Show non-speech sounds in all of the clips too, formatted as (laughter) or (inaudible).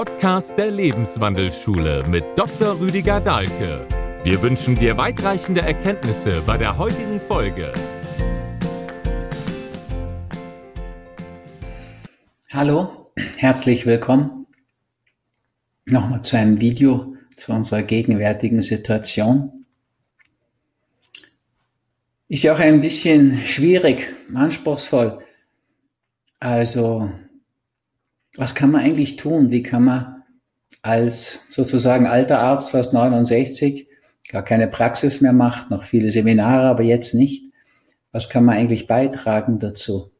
Podcast der Lebenswandelschule mit Dr. Rüdiger Dahlke. Wir wünschen dir weitreichende Erkenntnisse bei der heutigen Folge. Hallo, herzlich willkommen nochmal zu einem Video zu unserer gegenwärtigen Situation. Ist ja auch ein bisschen schwierig, anspruchsvoll. Also was kann man eigentlich tun? Wie kann man als sozusagen alter Arzt, fast 69, gar keine Praxis mehr macht, noch viele Seminare, aber jetzt nicht. Was kann man eigentlich beitragen dazu?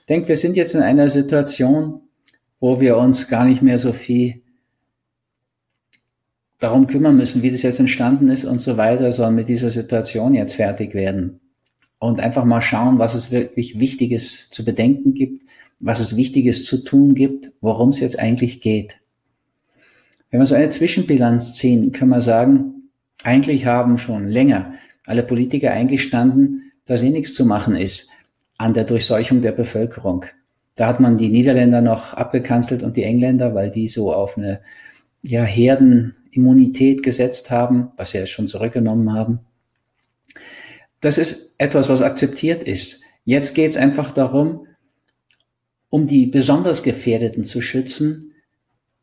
Ich denke, wir sind jetzt in einer Situation, wo wir uns gar nicht mehr so viel darum kümmern müssen, wie das jetzt entstanden ist und so weiter, sondern mit dieser Situation jetzt fertig werden. Und einfach mal schauen, was es wirklich Wichtiges zu bedenken gibt, was es Wichtiges zu tun gibt, worum es jetzt eigentlich geht. Wenn wir so eine Zwischenbilanz ziehen, können wir sagen, eigentlich haben schon länger alle Politiker eingestanden, dass eh nichts zu machen ist an der Durchseuchung der Bevölkerung. Da hat man die Niederländer noch abgekanzelt und die Engländer, weil die so auf eine ja, Herdenimmunität gesetzt haben, was sie ja schon zurückgenommen haben. Das ist etwas, was akzeptiert ist. Jetzt geht es einfach darum, um die besonders Gefährdeten zu schützen,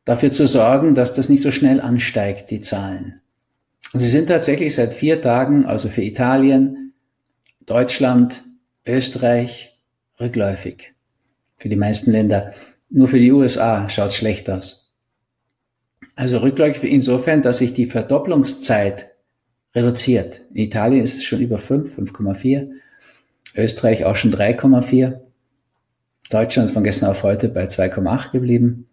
dafür zu sorgen, dass das nicht so schnell ansteigt, die Zahlen. Sie sind tatsächlich seit vier Tagen, also für Italien, Deutschland, Österreich, rückläufig. Für die meisten Länder. Nur für die USA schaut schlecht aus. Also rückläufig insofern, dass sich die Verdopplungszeit reduziert. In Italien ist es schon über 5, 5,4. Österreich auch schon 3,4. Deutschland ist von gestern auf heute bei 2,8 geblieben.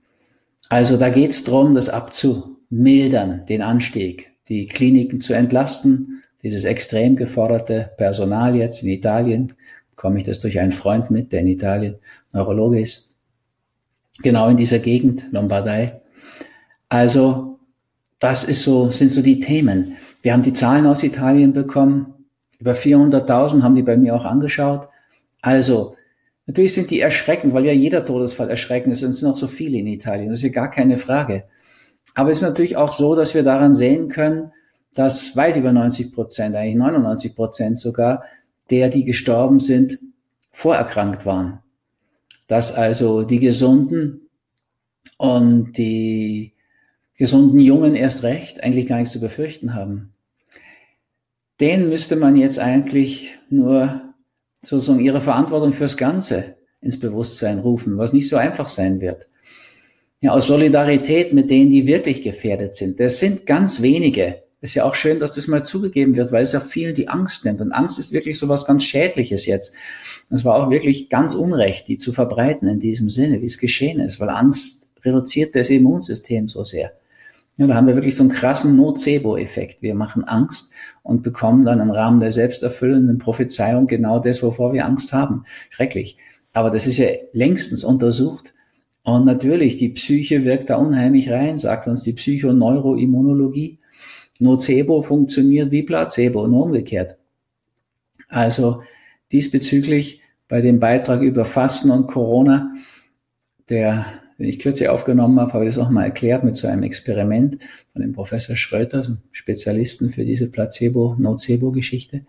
Also da geht es darum, das abzumildern, den Anstieg, die Kliniken zu entlasten, dieses extrem geforderte Personal jetzt in Italien, komme ich das durch einen Freund mit, der in Italien Neurologe ist, genau in dieser Gegend, Lombardei. Also das ist so, sind so die Themen. Wir haben die Zahlen aus Italien bekommen, über 400.000 haben die bei mir auch angeschaut. Also Natürlich sind die erschreckend, weil ja jeder Todesfall erschreckend ist und es sind noch so viele in Italien. Das ist ja gar keine Frage. Aber es ist natürlich auch so, dass wir daran sehen können, dass weit über 90 Prozent, eigentlich 99 Prozent sogar, der, die gestorben sind, vorerkrankt waren. Dass also die Gesunden und die gesunden Jungen erst recht eigentlich gar nichts zu befürchten haben. Den müsste man jetzt eigentlich nur sozusagen ihre Verantwortung fürs Ganze ins Bewusstsein rufen, was nicht so einfach sein wird. Ja, aus Solidarität mit denen, die wirklich gefährdet sind. Das sind ganz wenige. Ist ja auch schön, dass das mal zugegeben wird, weil es ja vielen die Angst nimmt. Und Angst ist wirklich so was ganz Schädliches jetzt. Es war auch wirklich ganz unrecht, die zu verbreiten in diesem Sinne, wie es geschehen ist, weil Angst reduziert das Immunsystem so sehr. Ja, da haben wir wirklich so einen krassen Nocebo-Effekt. Wir machen Angst und bekommen dann im Rahmen der selbsterfüllenden Prophezeiung genau das, wovor wir Angst haben. Schrecklich. Aber das ist ja längstens untersucht. Und natürlich, die Psyche wirkt da unheimlich rein, sagt uns die Psychoneuroimmunologie. Nocebo funktioniert wie Placebo, nur umgekehrt. Also diesbezüglich bei dem Beitrag über Fasten und Corona, der den ich kürzlich aufgenommen habe, habe ich das auch mal erklärt mit so einem Experiment von dem Professor Schröter, Spezialisten für diese Placebo-Nocebo-Geschichte.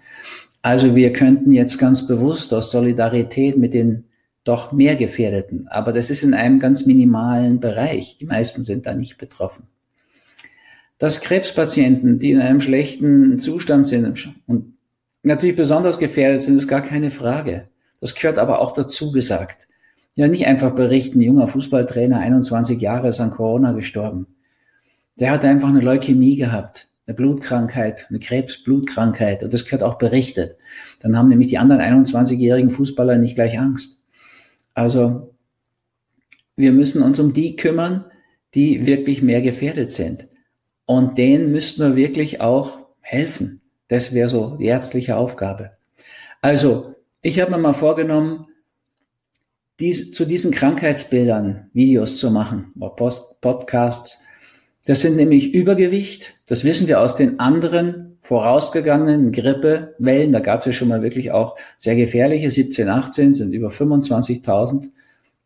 Also wir könnten jetzt ganz bewusst aus Solidarität mit den doch mehr Gefährdeten, aber das ist in einem ganz minimalen Bereich. Die meisten sind da nicht betroffen. Dass Krebspatienten, die in einem schlechten Zustand sind und natürlich besonders gefährdet sind, ist gar keine Frage. Das gehört aber auch dazu gesagt. Ja, nicht einfach berichten, junger Fußballtrainer, 21 Jahre, ist an Corona gestorben. Der hat einfach eine Leukämie gehabt, eine Blutkrankheit, eine Krebsblutkrankheit. Und das gehört auch berichtet. Dann haben nämlich die anderen 21-jährigen Fußballer nicht gleich Angst. Also, wir müssen uns um die kümmern, die wirklich mehr gefährdet sind. Und denen müssten wir wirklich auch helfen. Das wäre so die ärztliche Aufgabe. Also, ich habe mir mal vorgenommen, dies, zu diesen Krankheitsbildern Videos zu machen, Post, Podcasts. Das sind nämlich Übergewicht. Das wissen wir aus den anderen vorausgegangenen Grippewellen. Da gab es ja schon mal wirklich auch sehr gefährliche. 17, 18 sind über 25.000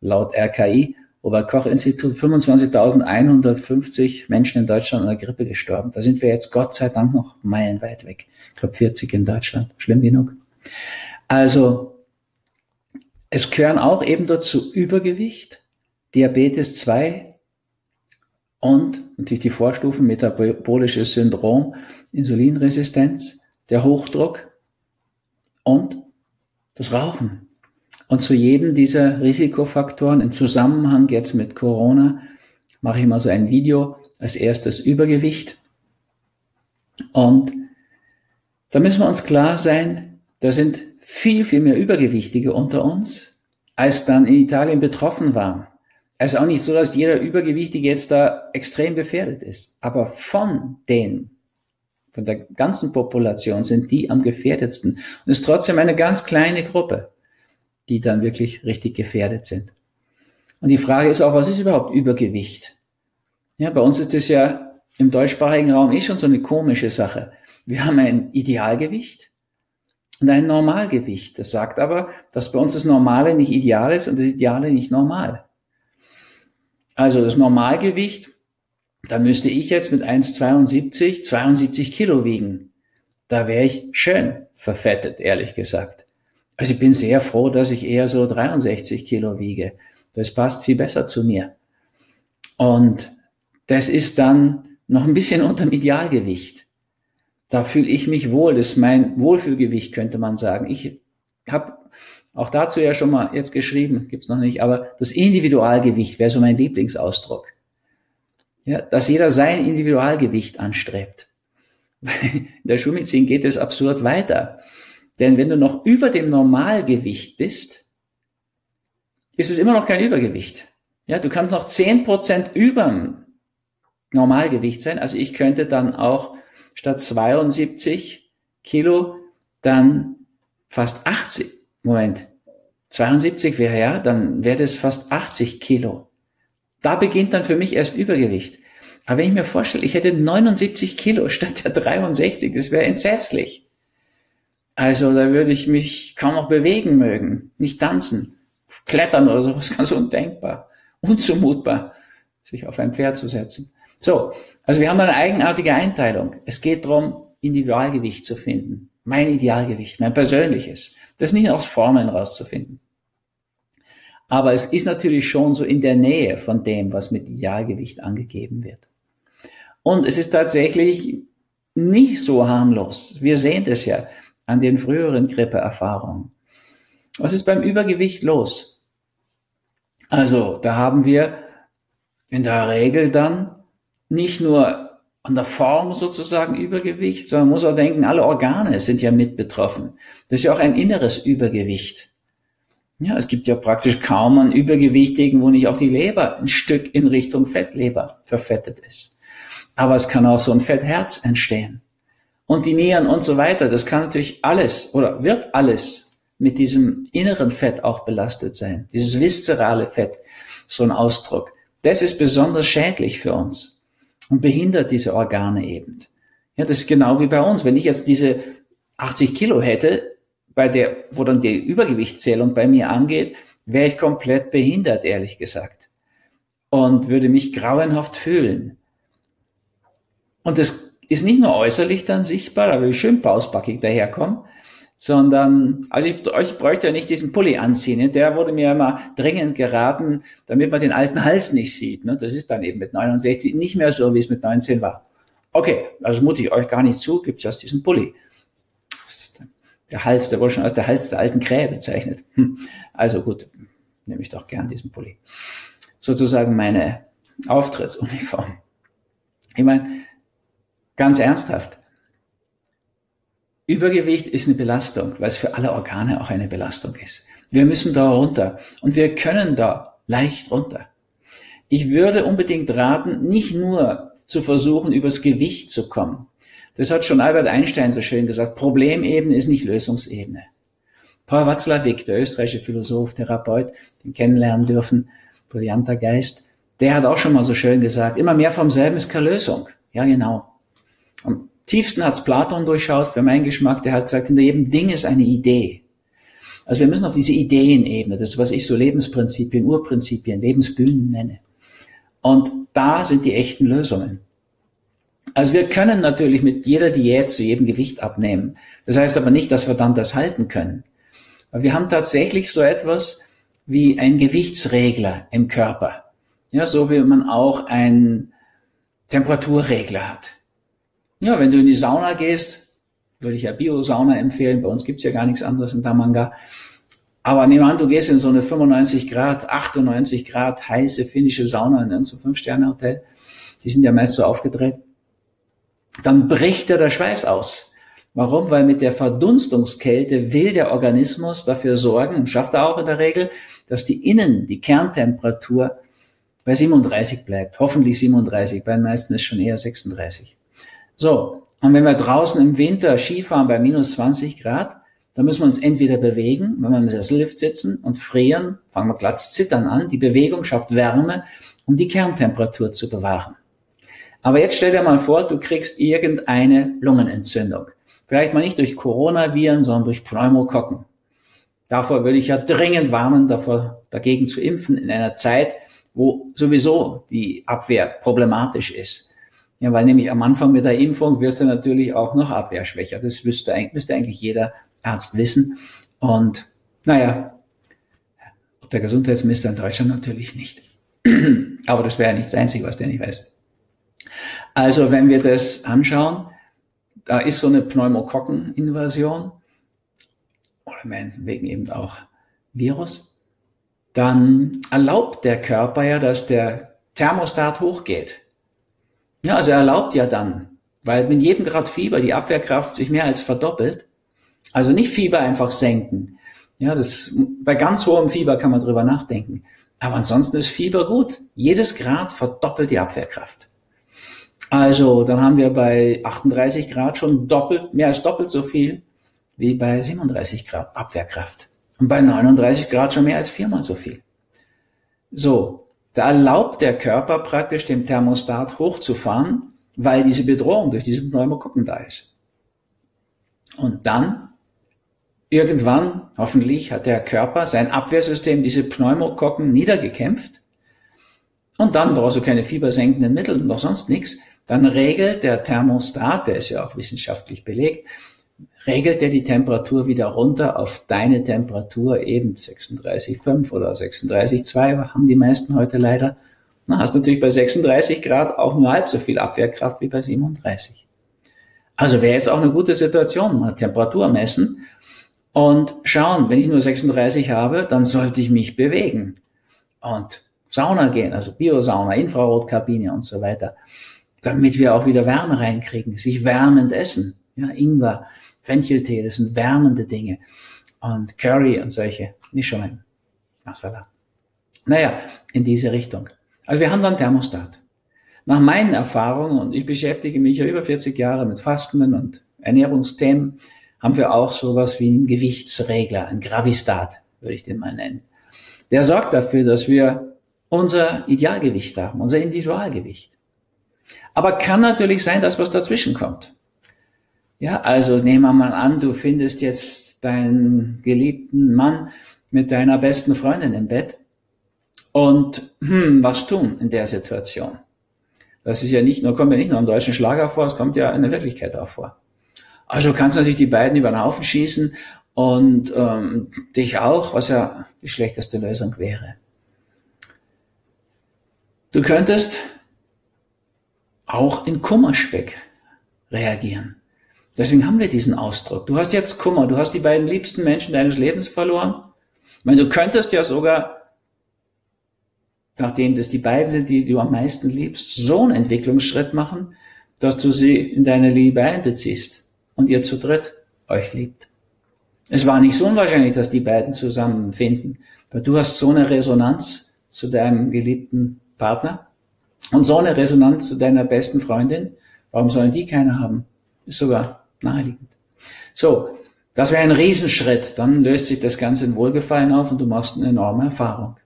laut RKI Robert Koch Institut 25.150 Menschen in Deutschland an der Grippe gestorben. Da sind wir jetzt Gott sei Dank noch meilenweit weg. Ich glaube 40 in Deutschland. Schlimm genug. Also es gehören auch eben dazu Übergewicht, Diabetes 2 und natürlich die Vorstufen metabolisches Syndrom, Insulinresistenz, der Hochdruck und das Rauchen. Und zu jedem dieser Risikofaktoren im Zusammenhang jetzt mit Corona mache ich mal so ein Video. Als erstes Übergewicht. Und da müssen wir uns klar sein, da sind viel, viel mehr Übergewichtige unter uns, als dann in Italien betroffen waren. Also auch nicht so, dass jeder Übergewichtige jetzt da extrem gefährdet ist. Aber von den, von der ganzen Population sind die am gefährdetsten. Und es ist trotzdem eine ganz kleine Gruppe die dann wirklich richtig gefährdet sind. Und die Frage ist auch, was ist überhaupt Übergewicht? Ja, bei uns ist das ja im deutschsprachigen Raum eh schon so eine komische Sache. Wir haben ein Idealgewicht und ein Normalgewicht. Das sagt aber, dass bei uns das Normale nicht ideal ist und das Ideale nicht normal. Also das Normalgewicht, da müsste ich jetzt mit 1,72 72 Kilo wiegen. Da wäre ich schön verfettet, ehrlich gesagt. Also ich bin sehr froh, dass ich eher so 63 Kilo wiege. Das passt viel besser zu mir. Und das ist dann noch ein bisschen unterm Idealgewicht. Da fühle ich mich wohl. Das ist mein Wohlfühlgewicht, könnte man sagen. Ich habe auch dazu ja schon mal jetzt geschrieben, gibt's noch nicht, aber das Individualgewicht wäre so mein Lieblingsausdruck. Ja, dass jeder sein Individualgewicht anstrebt. (laughs) In der Schulmedizin geht es absurd weiter. Denn wenn du noch über dem Normalgewicht bist, ist es immer noch kein Übergewicht. Ja, du kannst noch zehn Prozent über Normalgewicht sein. Also ich könnte dann auch statt 72 Kilo dann fast 80, Moment, 72 wäre ja, dann wäre das fast 80 Kilo. Da beginnt dann für mich erst Übergewicht. Aber wenn ich mir vorstelle, ich hätte 79 Kilo statt der 63, das wäre entsetzlich. Also da würde ich mich kaum noch bewegen mögen, nicht tanzen, klettern oder sowas, (laughs) ganz undenkbar, unzumutbar, sich auf ein Pferd zu setzen. So, also wir haben eine eigenartige Einteilung. Es geht darum, Individualgewicht zu finden. Mein Idealgewicht, mein persönliches. Das nicht aus Formeln rauszufinden. Aber es ist natürlich schon so in der Nähe von dem, was mit Idealgewicht angegeben wird. Und es ist tatsächlich nicht so harmlos. Wir sehen das ja an den früheren Grippeerfahrungen. Was ist beim Übergewicht los? Also, da haben wir in der Regel dann nicht nur an der Form sozusagen Übergewicht, sondern man muss auch denken, alle Organe sind ja mit betroffen. Das ist ja auch ein inneres Übergewicht. Ja, es gibt ja praktisch kaum einen Übergewichtigen, wo nicht auch die Leber ein Stück in Richtung Fettleber verfettet ist. Aber es kann auch so ein Fettherz entstehen und die Nieren und so weiter. Das kann natürlich alles oder wird alles mit diesem inneren Fett auch belastet sein. Dieses viszerale Fett, so ein Ausdruck. Das ist besonders schädlich für uns und behindert diese Organe eben. Ja, das ist genau wie bei uns. Wenn ich jetzt diese 80 Kilo hätte, bei der, wo dann die Übergewichtszählung bei mir angeht, wäre ich komplett behindert, ehrlich gesagt. Und würde mich grauenhaft fühlen. Und das ist nicht nur äußerlich dann sichtbar, aber wie schön pausbackig daherkommen, sondern, also ich, ich bräuchte ja nicht diesen Pulli anziehen. Ne? Der wurde mir immer dringend geraten, damit man den alten Hals nicht sieht. Ne? Das ist dann eben mit 69 nicht mehr so, wie es mit 19 war. Okay, also mute ich euch gar nicht zu, gibt's aus diesem Pulli. Der Hals, der wurde schon als der Hals der alten Krähe bezeichnet. Hm. Also gut, nehme ich doch gern diesen Pulli. Sozusagen meine Auftrittsuniform. Ich meine, Ganz ernsthaft. Übergewicht ist eine Belastung, weil es für alle Organe auch eine Belastung ist. Wir müssen da runter und wir können da leicht runter. Ich würde unbedingt raten, nicht nur zu versuchen, übers Gewicht zu kommen. Das hat schon Albert Einstein so schön gesagt. Problemebene ist nicht Lösungsebene. Paul Watzlawick, der österreichische Philosoph, Therapeut, den kennenlernen dürfen, brillanter Geist, der hat auch schon mal so schön gesagt, immer mehr vom selben ist keine Lösung. Ja, genau. Am tiefsten hat's Platon durchschaut, für meinen Geschmack, der hat gesagt, hinter jedem Ding ist eine Idee. Also wir müssen auf diese Ideenebene, das was ich so Lebensprinzipien, Urprinzipien, Lebensbühnen nenne. Und da sind die echten Lösungen. Also wir können natürlich mit jeder Diät zu jedem Gewicht abnehmen. Das heißt aber nicht, dass wir dann das halten können. Wir haben tatsächlich so etwas wie ein Gewichtsregler im Körper. Ja, so wie man auch einen Temperaturregler hat. Ja, wenn du in die Sauna gehst, würde ich ja Bio-Sauna empfehlen. Bei uns gibt's ja gar nichts anderes in Damanga. Aber nehmen an, du gehst in so eine 95 Grad, 98 Grad heiße finnische Sauna in einem Fünf-Sterne-Hotel. Die sind ja meist so aufgedreht. Dann bricht dir der Schweiß aus. Warum? Weil mit der Verdunstungskälte will der Organismus dafür sorgen, und schafft er auch in der Regel, dass die Innen, die Kerntemperatur bei 37 bleibt. Hoffentlich 37, bei den meisten ist schon eher 36. So, und wenn wir draußen im Winter Skifahren bei minus 20 Grad, dann müssen wir uns entweder bewegen, wenn wir im Sessellift sitzen und frieren, fangen wir glatt zittern an. Die Bewegung schafft Wärme, um die Kerntemperatur zu bewahren. Aber jetzt stell dir mal vor, du kriegst irgendeine Lungenentzündung. Vielleicht mal nicht durch Coronaviren, sondern durch Pneumokokken. Davor würde ich ja dringend warnen, davor, dagegen zu impfen in einer Zeit, wo sowieso die Abwehr problematisch ist. Ja, weil nämlich am Anfang mit der Impfung wirst du natürlich auch noch abwehrschwächer. Das wüsste, müsste eigentlich jeder Arzt wissen. Und naja, der Gesundheitsminister in Deutschland natürlich nicht. (clears throat) Aber das wäre ja nicht das was der nicht weiß. Also wenn wir das anschauen, da ist so eine Pneumokokkeninvasion oder meinetwegen eben auch Virus, dann erlaubt der Körper ja, dass der Thermostat hochgeht. Ja, also er erlaubt ja dann, weil mit jedem Grad Fieber die Abwehrkraft sich mehr als verdoppelt. Also nicht Fieber einfach senken. Ja, das, bei ganz hohem Fieber kann man drüber nachdenken. Aber ansonsten ist Fieber gut. Jedes Grad verdoppelt die Abwehrkraft. Also, dann haben wir bei 38 Grad schon doppelt, mehr als doppelt so viel wie bei 37 Grad Abwehrkraft. Und bei 39 Grad schon mehr als viermal so viel. So, da erlaubt der Körper praktisch dem Thermostat hochzufahren, weil diese Bedrohung durch diese Pneumokokken da ist. Und dann, irgendwann, hoffentlich, hat der Körper sein Abwehrsystem diese Pneumokokken niedergekämpft. Und dann brauchst du keine fiebersenkenden Mittel und noch sonst nichts. Dann regelt der Thermostat, der ist ja auch wissenschaftlich belegt, regelt er die Temperatur wieder runter auf deine Temperatur, eben 36,5 oder 36,2 haben die meisten heute leider. Dann hast du natürlich bei 36 Grad auch nur halb so viel Abwehrkraft wie bei 37. Also wäre jetzt auch eine gute Situation, mal Temperatur messen und schauen, wenn ich nur 36 habe, dann sollte ich mich bewegen und Sauna gehen, also Biosauna, Infrarotkabine und so weiter, damit wir auch wieder Wärme reinkriegen, sich wärmend essen. Ja, Ingwer, Fencheltee, das sind wärmende Dinge. Und Curry und solche Mischungen. Masala. Naja, in diese Richtung. Also wir haben dann Thermostat. Nach meinen Erfahrungen, und ich beschäftige mich ja über 40 Jahre mit Fasten und Ernährungsthemen, haben wir auch sowas wie einen Gewichtsregler, ein Gravistat, würde ich den mal nennen. Der sorgt dafür, dass wir unser Idealgewicht haben, unser Individualgewicht. Aber kann natürlich sein, dass was dazwischen kommt. Ja, also nehmen wir mal an, du findest jetzt deinen geliebten Mann mit deiner besten Freundin im Bett. Und hm, was tun in der Situation? Das ist ja nicht nur, kommt ja nicht nur im deutschen Schlager vor, es kommt ja in der Wirklichkeit auch vor. Also du kannst natürlich die beiden über den Haufen schießen und ähm, dich auch, was ja die schlechteste Lösung wäre. Du könntest auch in Kummerspeck reagieren. Deswegen haben wir diesen Ausdruck. Du hast jetzt Kummer, du hast die beiden liebsten Menschen deines Lebens verloren. Ich meine, du könntest ja sogar, nachdem das die beiden sind, die du am meisten liebst, so einen Entwicklungsschritt machen, dass du sie in deine Liebe einbeziehst und ihr zu dritt euch liebt. Es war nicht so unwahrscheinlich, dass die beiden zusammenfinden, weil du hast so eine Resonanz zu deinem geliebten Partner und so eine Resonanz zu deiner besten Freundin. Warum sollen die keine haben? Ist sogar naheliegend. So, das wäre ein Riesenschritt. Dann löst sich das Ganze in Wohlgefallen auf und du machst eine enorme Erfahrung.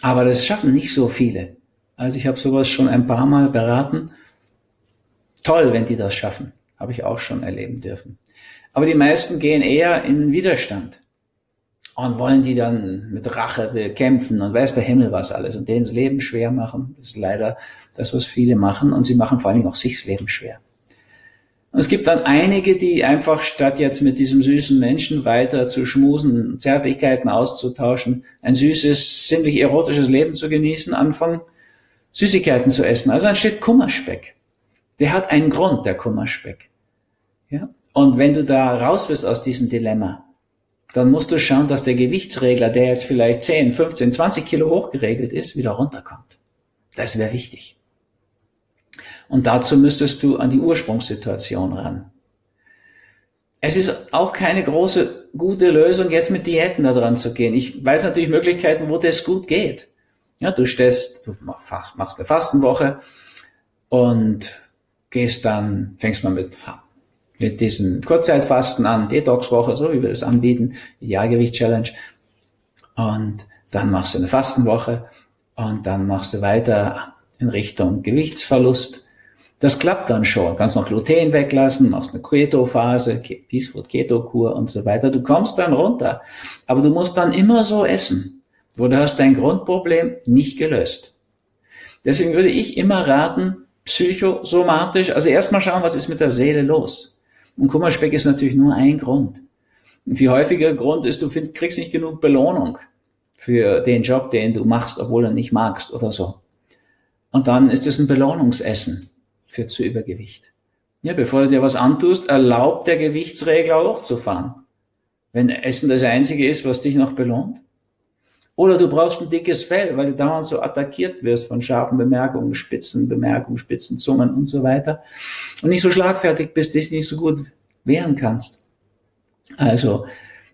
Aber das schaffen nicht so viele. Also ich habe sowas schon ein paar Mal beraten. Toll, wenn die das schaffen. Habe ich auch schon erleben dürfen. Aber die meisten gehen eher in Widerstand. und wollen die dann mit Rache bekämpfen und weiß der Himmel was alles und denen das Leben schwer machen. Das ist leider das, was viele machen und sie machen vor allen Dingen auch sich das Leben schwer. Und es gibt dann einige, die einfach statt jetzt mit diesem süßen Menschen weiter zu schmusen, Zärtlichkeiten auszutauschen, ein süßes, sinnlich erotisches Leben zu genießen, anfangen, Süßigkeiten zu essen. Also entsteht Kummerspeck. Der hat einen Grund, der Kummerspeck. Ja? Und wenn du da raus bist aus diesem Dilemma, dann musst du schauen, dass der Gewichtsregler, der jetzt vielleicht 10, 15, 20 Kilo hochgeregelt ist, wieder runterkommt. Das wäre wichtig. Und dazu müsstest du an die Ursprungssituation ran. Es ist auch keine große, gute Lösung, jetzt mit Diäten da dran zu gehen. Ich weiß natürlich Möglichkeiten, wo das gut geht. Ja, du stellst, du machst, eine Fastenwoche und gehst dann, fängst mal mit, mit diesem Kurzzeitfasten an, Detox-Woche, so wie wir das anbieten, Idealgewicht-Challenge. Und dann machst du eine Fastenwoche und dann machst du weiter in Richtung Gewichtsverlust das klappt dann schon. Kannst noch Gluten weglassen, machst eine Keto-Phase, Peacefood, Keto-Kur und so weiter. Du kommst dann runter. Aber du musst dann immer so essen. Wo du hast dein Grundproblem nicht gelöst. Deswegen würde ich immer raten, psychosomatisch, also erstmal schauen, was ist mit der Seele los. Und Kummerspeck ist natürlich nur ein Grund. Ein viel häufiger Grund ist, du find, kriegst nicht genug Belohnung für den Job, den du machst, obwohl du nicht magst oder so. Und dann ist es ein Belohnungsessen führt zu Übergewicht. Ja, bevor du dir was antust, erlaubt der Gewichtsregler hochzufahren. Wenn Essen das Einzige ist, was dich noch belohnt. Oder du brauchst ein dickes Fell, weil du dauernd so attackiert wirst von scharfen Bemerkungen, spitzen Bemerkungen, spitzen Zungen und so weiter. Und nicht so schlagfertig bist, dich nicht so gut wehren kannst. Also,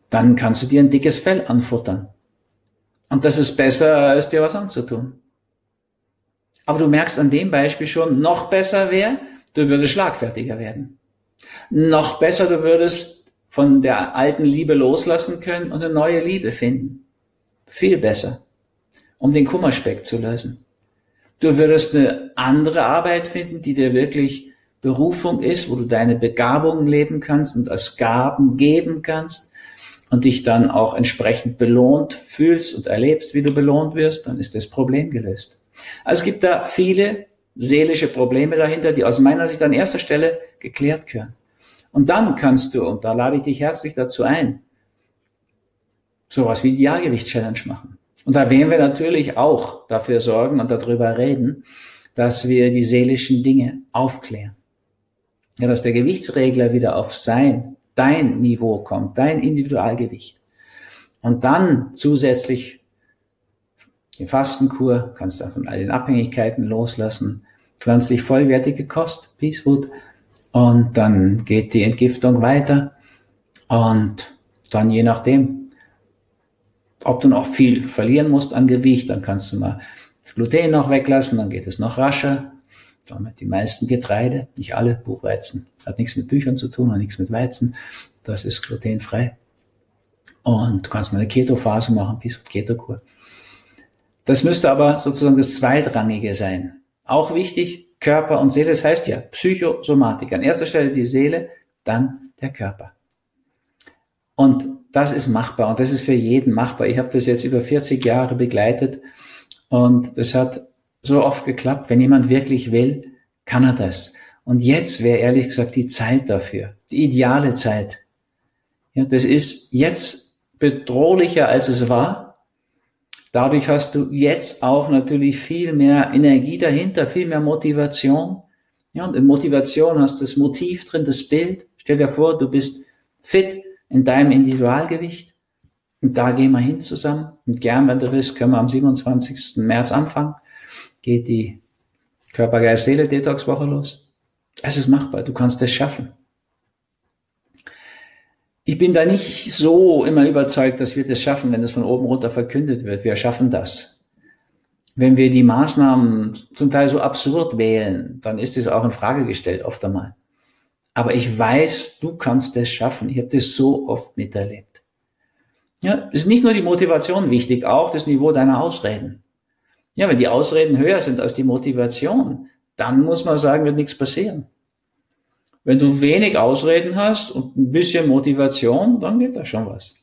dann kannst du dir ein dickes Fell anfuttern. Und das ist besser, als dir was anzutun. Aber du merkst an dem Beispiel schon, noch besser wäre, du würdest schlagfertiger werden. Noch besser, du würdest von der alten Liebe loslassen können und eine neue Liebe finden. Viel besser, um den Kummerspeck zu lösen. Du würdest eine andere Arbeit finden, die dir wirklich Berufung ist, wo du deine Begabungen leben kannst und als Gaben geben kannst und dich dann auch entsprechend belohnt fühlst und erlebst, wie du belohnt wirst, dann ist das Problem gelöst. Also es gibt da viele seelische Probleme dahinter, die aus meiner Sicht an erster Stelle geklärt gehören. Und dann kannst du, und da lade ich dich herzlich dazu ein, sowas wie Idealgewicht-Challenge machen. Und da werden wir natürlich auch dafür sorgen und darüber reden, dass wir die seelischen Dinge aufklären. Ja, dass der Gewichtsregler wieder auf sein, dein Niveau kommt, dein Individualgewicht. Und dann zusätzlich die Fastenkur, kannst du von all den Abhängigkeiten loslassen, pflanzlich vollwertige Kost, Peace Food, und dann geht die Entgiftung weiter und dann je nachdem, ob du noch viel verlieren musst an Gewicht, dann kannst du mal das Gluten noch weglassen, dann geht es noch rascher. Damit die meisten Getreide, nicht alle, Buchweizen, hat nichts mit Büchern zu tun und nichts mit Weizen, das ist glutenfrei. Und du kannst mal eine Keto-Phase machen, Peace Keto-Kur. Das müsste aber sozusagen das Zweitrangige sein. Auch wichtig, Körper und Seele, das heißt ja Psychosomatik. An erster Stelle die Seele, dann der Körper. Und das ist machbar und das ist für jeden machbar. Ich habe das jetzt über 40 Jahre begleitet und das hat so oft geklappt. Wenn jemand wirklich will, kann er das. Und jetzt wäre ehrlich gesagt die Zeit dafür, die ideale Zeit. Ja, das ist jetzt bedrohlicher, als es war. Dadurch hast du jetzt auch natürlich viel mehr Energie dahinter, viel mehr Motivation. Ja, und in Motivation hast du das Motiv drin, das Bild. Stell dir vor, du bist fit in deinem Individualgewicht. Und da gehen wir hin zusammen. Und gern, wenn du willst, können wir am 27. März anfangen. Geht die Körper-Geist-Seele-Detox-Woche los. Es ist machbar. Du kannst es schaffen. Ich bin da nicht so immer überzeugt, dass wir das schaffen, wenn das von oben runter verkündet wird. Wir schaffen das. Wenn wir die Maßnahmen zum Teil so absurd wählen, dann ist es auch in Frage gestellt, oft einmal. Aber ich weiß, du kannst es schaffen. Ich habe das so oft miterlebt. Ja, ist nicht nur die Motivation wichtig, auch das Niveau deiner Ausreden. Ja, wenn die Ausreden höher sind als die Motivation, dann muss man sagen, wird nichts passieren. Wenn du wenig Ausreden hast und ein bisschen Motivation, dann geht da schon was.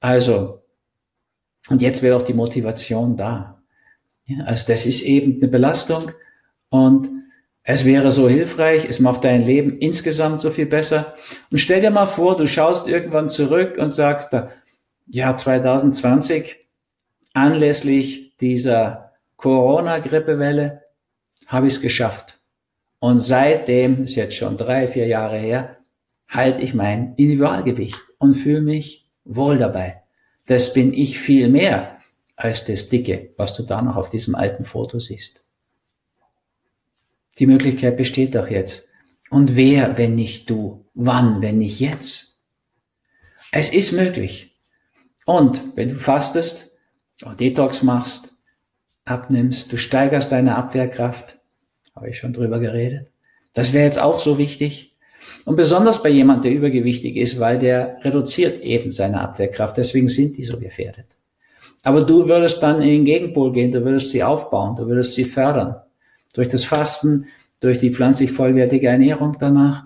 Also, und jetzt wäre auch die Motivation da. Ja, also das ist eben eine Belastung und es wäre so hilfreich, es macht dein Leben insgesamt so viel besser. Und stell dir mal vor, du schaust irgendwann zurück und sagst, ja, 2020, anlässlich dieser Corona-Grippewelle, habe ich es geschafft. Und seitdem, ist jetzt schon drei, vier Jahre her, halte ich mein Individualgewicht und fühle mich wohl dabei. Das bin ich viel mehr als das Dicke, was du da noch auf diesem alten Foto siehst. Die Möglichkeit besteht doch jetzt. Und wer, wenn nicht du? Wann, wenn nicht jetzt? Es ist möglich. Und wenn du fastest, Detox machst, abnimmst, du steigerst deine Abwehrkraft, habe ich schon drüber geredet. Das wäre jetzt auch so wichtig. Und besonders bei jemand, der übergewichtig ist, weil der reduziert eben seine Abwehrkraft. Deswegen sind die so gefährdet. Aber du würdest dann in den Gegenpol gehen, du würdest sie aufbauen, du würdest sie fördern. Durch das Fasten, durch die pflanzlich vollwertige Ernährung danach.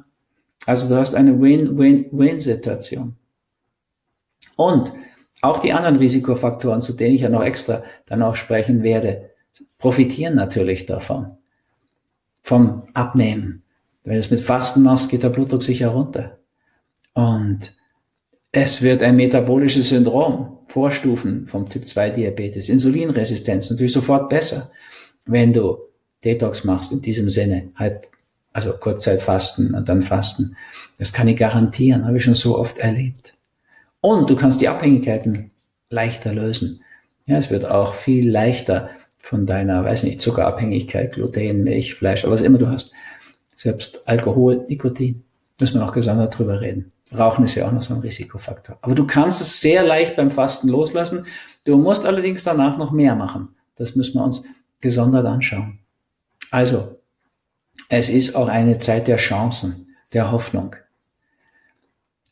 Also du hast eine Win-Win-Win-Situation. Und auch die anderen Risikofaktoren, zu denen ich ja noch extra dann auch sprechen werde, profitieren natürlich davon vom Abnehmen. Wenn du es mit Fasten machst, geht der Blutdruck sicher runter. Und es wird ein metabolisches Syndrom, Vorstufen vom Typ 2 Diabetes, Insulinresistenz natürlich sofort besser, wenn du Detox machst in diesem Sinne, halb, also Kurzzeitfasten und dann Fasten. Das kann ich garantieren, habe ich schon so oft erlebt. Und du kannst die Abhängigkeiten leichter lösen. Ja, es wird auch viel leichter von deiner, weiß nicht, Zuckerabhängigkeit, Gluten, Milch, Fleisch, was immer du hast. Selbst Alkohol, Nikotin, müssen wir noch gesondert drüber reden. Rauchen ist ja auch noch so ein Risikofaktor. Aber du kannst es sehr leicht beim Fasten loslassen. Du musst allerdings danach noch mehr machen. Das müssen wir uns gesondert anschauen. Also, es ist auch eine Zeit der Chancen, der Hoffnung.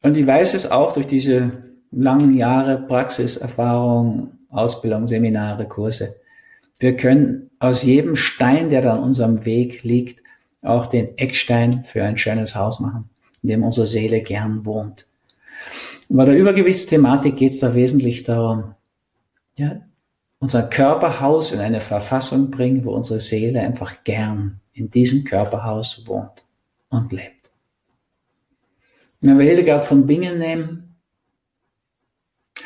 Und ich weiß es auch durch diese langen Jahre Praxiserfahrung, Ausbildung, Seminare, Kurse. Wir können aus jedem Stein, der da an unserem Weg liegt, auch den Eckstein für ein schönes Haus machen, in dem unsere Seele gern wohnt. Und bei der Übergewichtsthematik geht es da wesentlich darum, ja, unser Körperhaus in eine Verfassung bringen, wo unsere Seele einfach gern in diesem Körperhaus wohnt und lebt. Wenn wir Hildegard von Bingen nehmen,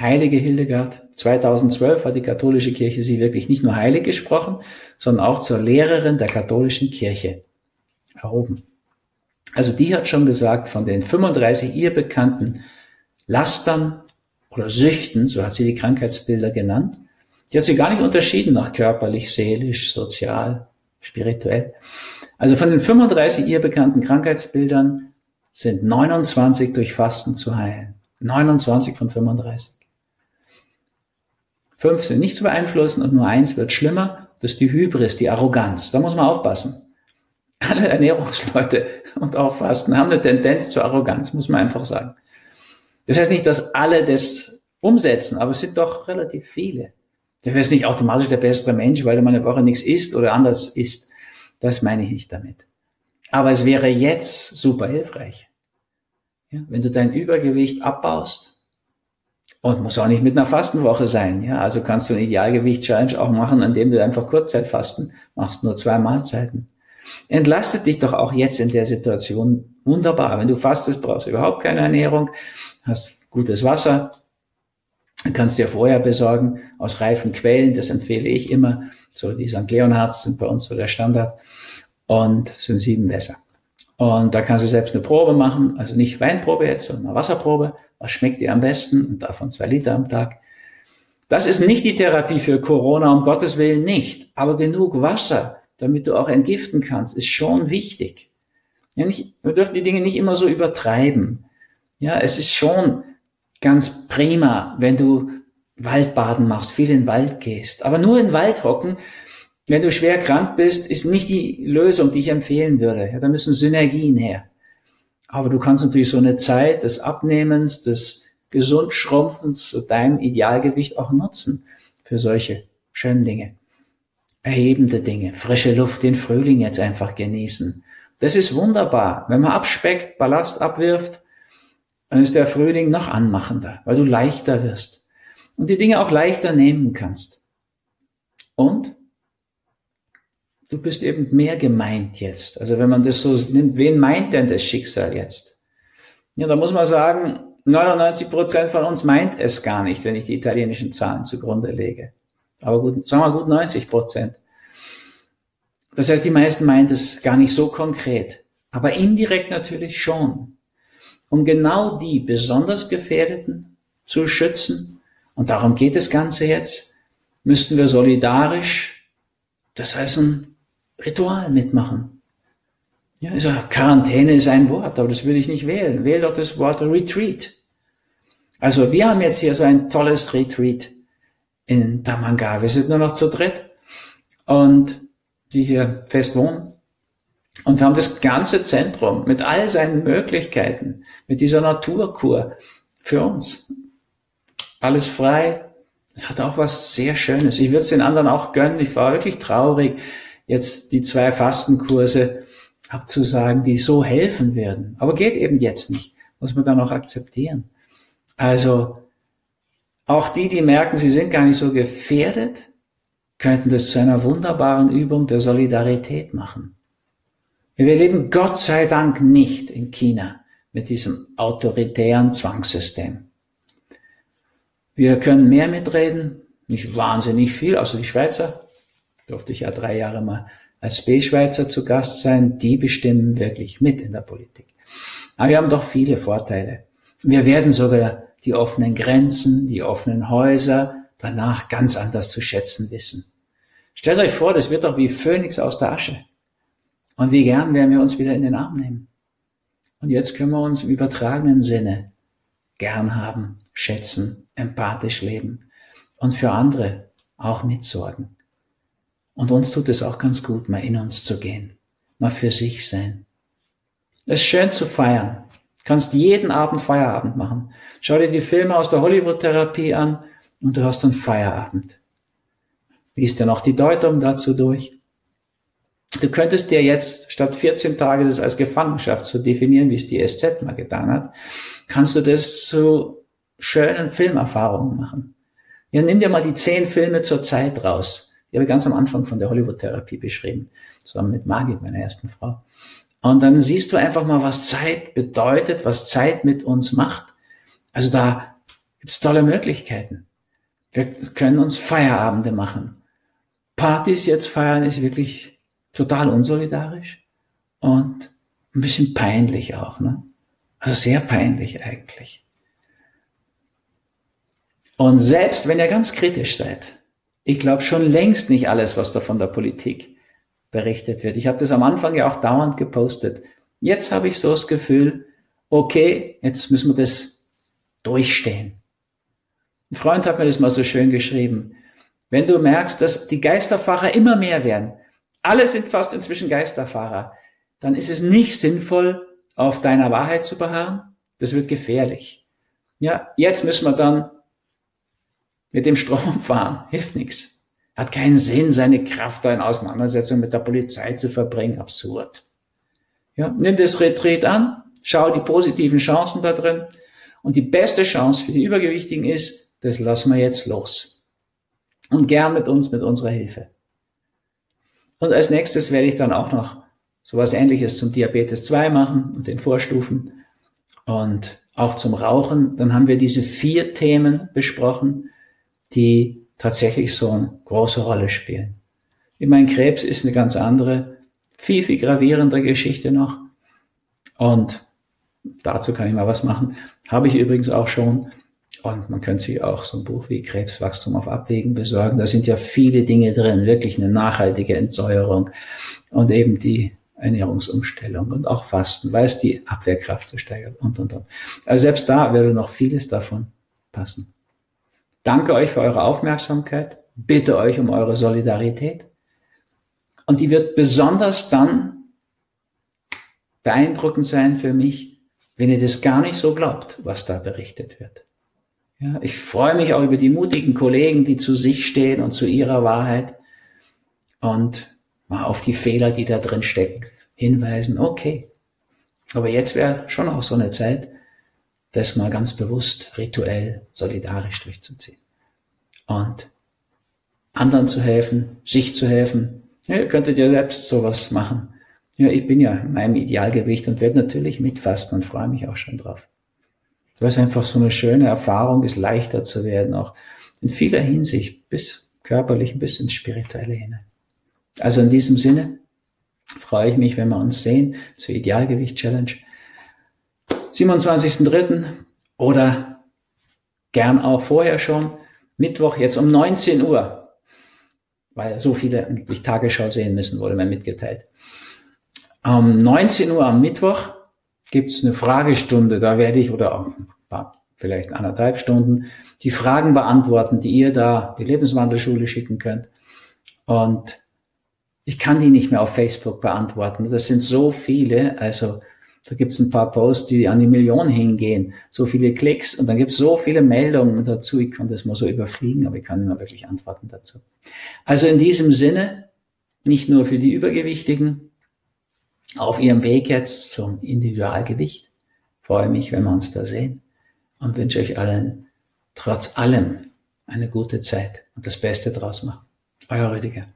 heilige Hildegard, 2012 hat die katholische Kirche sie wirklich nicht nur heilig gesprochen, sondern auch zur Lehrerin der katholischen Kirche erhoben. Also die hat schon gesagt, von den 35 ihr bekannten Lastern oder Süchten, so hat sie die Krankheitsbilder genannt, die hat sie gar nicht unterschieden nach körperlich, seelisch, sozial, spirituell. Also von den 35 ihr bekannten Krankheitsbildern sind 29 durch Fasten zu heilen. 29 von 35. Fünf sind nicht zu beeinflussen und nur eins wird schlimmer. Das ist die Hybris, die Arroganz. Da muss man aufpassen. Alle Ernährungsleute (laughs) und auch Fasten haben eine Tendenz zur Arroganz, muss man einfach sagen. Das heißt nicht, dass alle das umsetzen, aber es sind doch relativ viele. Der ist nicht automatisch der bessere Mensch, weil er mal eine Woche nichts isst oder anders isst. Das meine ich nicht damit. Aber es wäre jetzt super hilfreich, ja, wenn du dein Übergewicht abbaust. Und muss auch nicht mit einer Fastenwoche sein. Ja, also kannst du eine Idealgewicht-Challenge auch machen, indem du einfach Kurzzeitfasten machst, nur zwei Mahlzeiten. Entlastet dich doch auch jetzt in der Situation wunderbar. Wenn du fastest, brauchst du überhaupt keine Ernährung, hast gutes Wasser, kannst dir vorher besorgen aus reifen Quellen, das empfehle ich immer. So die St. Leonhards sind bei uns so der Standard und sind sieben Wässer. Und da kannst du selbst eine Probe machen, also nicht Weinprobe jetzt, sondern eine Wasserprobe. Was schmeckt dir am besten? Und davon zwei Liter am Tag. Das ist nicht die Therapie für Corona, um Gottes Willen nicht. Aber genug Wasser, damit du auch entgiften kannst, ist schon wichtig. Ja, nicht, wir dürfen die Dinge nicht immer so übertreiben. Ja, es ist schon ganz prima, wenn du Waldbaden machst, viel in den Wald gehst. Aber nur in den Wald hocken, wenn du schwer krank bist, ist nicht die Lösung, die ich empfehlen würde. Ja, da müssen Synergien her. Aber du kannst natürlich so eine Zeit des Abnehmens, des Gesundschrumpfens zu deinem Idealgewicht auch nutzen für solche schönen Dinge. Erhebende Dinge, frische Luft, den Frühling jetzt einfach genießen. Das ist wunderbar. Wenn man abspeckt, Ballast abwirft, dann ist der Frühling noch anmachender, weil du leichter wirst. und die Dinge auch leichter nehmen kannst. Und du bist eben mehr gemeint jetzt. Also wenn man das so nimmt, wen meint denn das Schicksal jetzt? Ja, da muss man sagen, 99 Prozent von uns meint es gar nicht, wenn ich die italienischen Zahlen zugrunde lege. Aber gut, sagen wir gut 90 Prozent. Das heißt, die meisten meint es gar nicht so konkret, aber indirekt natürlich schon. Um genau die besonders Gefährdeten zu schützen, und darum geht das Ganze jetzt, müssten wir solidarisch, das heißt Ritual mitmachen. Ja, also Quarantäne ist ein Wort, aber das will ich nicht wählen. Wähl doch das Wort Retreat. Also wir haben jetzt hier so ein tolles Retreat in Tamanga. Wir sind nur noch zu dritt und die hier fest wohnen. Und wir haben das ganze Zentrum mit all seinen Möglichkeiten, mit dieser Naturkur für uns. Alles frei. Das hat auch was sehr Schönes. Ich würde es den anderen auch gönnen. Ich war wirklich traurig, jetzt die zwei Fastenkurse abzusagen, die so helfen werden. Aber geht eben jetzt nicht. Muss man dann auch akzeptieren. Also, auch die, die merken, sie sind gar nicht so gefährdet, könnten das zu einer wunderbaren Übung der Solidarität machen. Wir leben Gott sei Dank nicht in China mit diesem autoritären Zwangssystem. Wir können mehr mitreden, nicht wahnsinnig viel, außer die Schweizer. Durfte ich ja drei Jahre mal als B-Schweizer zu Gast sein. Die bestimmen wirklich mit in der Politik. Aber wir haben doch viele Vorteile. Wir werden sogar die offenen Grenzen, die offenen Häuser danach ganz anders zu schätzen wissen. Stellt euch vor, das wird doch wie Phönix aus der Asche. Und wie gern werden wir uns wieder in den Arm nehmen. Und jetzt können wir uns im übertragenen Sinne gern haben, schätzen, empathisch leben und für andere auch mitsorgen. Und uns tut es auch ganz gut, mal in uns zu gehen, mal für sich sein. Es ist schön zu feiern. Du kannst jeden Abend Feierabend machen. Schau dir die Filme aus der Hollywood-Therapie an und du hast dann Feierabend. Lies dir noch die Deutung dazu durch. Du könntest dir jetzt, statt 14 Tage das als Gefangenschaft zu definieren, wie es die SZ mal getan hat, kannst du das zu schönen Filmerfahrungen machen. Ja, nimm dir mal die zehn Filme zur Zeit raus. Die habe ich ganz am Anfang von der Hollywood-Therapie beschrieben, zusammen mit Margit, meiner ersten Frau. Und dann siehst du einfach mal, was Zeit bedeutet, was Zeit mit uns macht. Also da gibt's tolle Möglichkeiten. Wir können uns Feierabende machen. Partys jetzt feiern ist wirklich total unsolidarisch und ein bisschen peinlich auch, ne? Also sehr peinlich eigentlich. Und selbst wenn ihr ganz kritisch seid, ich glaube schon längst nicht alles, was da von der Politik berichtet wird. Ich habe das am Anfang ja auch dauernd gepostet. Jetzt habe ich so das Gefühl, okay, jetzt müssen wir das durchstehen. Ein Freund hat mir das mal so schön geschrieben. Wenn du merkst, dass die Geisterfahrer immer mehr werden, alle sind fast inzwischen Geisterfahrer, dann ist es nicht sinnvoll, auf deiner Wahrheit zu beharren. Das wird gefährlich. Ja, jetzt müssen wir dann mit dem Strom fahren. (laughs) Hilft nichts. Hat keinen Sinn, seine Kraft da in Auseinandersetzung mit der Polizei zu verbringen. Absurd. Ja, nimm das Retreat an, schau die positiven Chancen da drin. Und die beste Chance für die Übergewichtigen ist, das lassen wir jetzt los. Und gern mit uns, mit unserer Hilfe. Und als nächstes werde ich dann auch noch sowas ähnliches zum Diabetes 2 machen und den Vorstufen und auch zum Rauchen. Dann haben wir diese vier Themen besprochen, die tatsächlich so eine große Rolle spielen. Ich meine, Krebs ist eine ganz andere, viel, viel gravierende Geschichte noch. Und dazu kann ich mal was machen. Habe ich übrigens auch schon. Und man könnte sich auch so ein Buch wie Krebswachstum auf Abwägen besorgen. Da sind ja viele Dinge drin, wirklich eine nachhaltige Entsäuerung und eben die Ernährungsumstellung und auch Fasten, weil es die Abwehrkraft zu steigern und, und, und. Also selbst da würde noch vieles davon passen. Danke euch für eure Aufmerksamkeit, bitte euch um eure Solidarität. Und die wird besonders dann beeindruckend sein für mich, wenn ihr das gar nicht so glaubt, was da berichtet wird. Ja, ich freue mich auch über die mutigen Kollegen, die zu sich stehen und zu ihrer Wahrheit und mal auf die Fehler, die da drin stecken, hinweisen. Okay. Aber jetzt wäre schon auch so eine Zeit, das mal ganz bewusst, rituell, solidarisch durchzuziehen. und anderen zu helfen, sich zu helfen. Ja, ihr könntet ja selbst sowas machen. Ja, ich bin ja in meinem Idealgewicht und werde natürlich mitfasten und freue mich auch schon drauf. Das ist einfach so eine schöne Erfahrung, ist leichter zu werden, auch in vieler Hinsicht, bis körperlich, bis ins Spirituelle hinein. Also in diesem Sinne freue ich mich, wenn wir uns sehen zur Idealgewicht-Challenge. 27.03. oder gern auch vorher schon, Mittwoch jetzt um 19 Uhr, weil so viele eigentlich Tagesschau sehen müssen, wurde mir mitgeteilt. Um 19 Uhr am Mittwoch gibt's eine Fragestunde, da werde ich, oder auch vielleicht anderthalb Stunden, die Fragen beantworten, die ihr da die Lebenswandelschule schicken könnt. Und ich kann die nicht mehr auf Facebook beantworten. Das sind so viele, also da gibt's ein paar Posts, die an die Million hingehen, so viele Klicks und dann gibt's so viele Meldungen dazu. Ich kann das mal so überfliegen, aber ich kann immer wirklich antworten dazu. Also in diesem Sinne, nicht nur für die Übergewichtigen, auf ihrem Weg jetzt zum Individualgewicht. Freue mich, wenn wir uns da sehen und wünsche euch allen trotz allem eine gute Zeit und das Beste draus machen. Euer Rüdiger.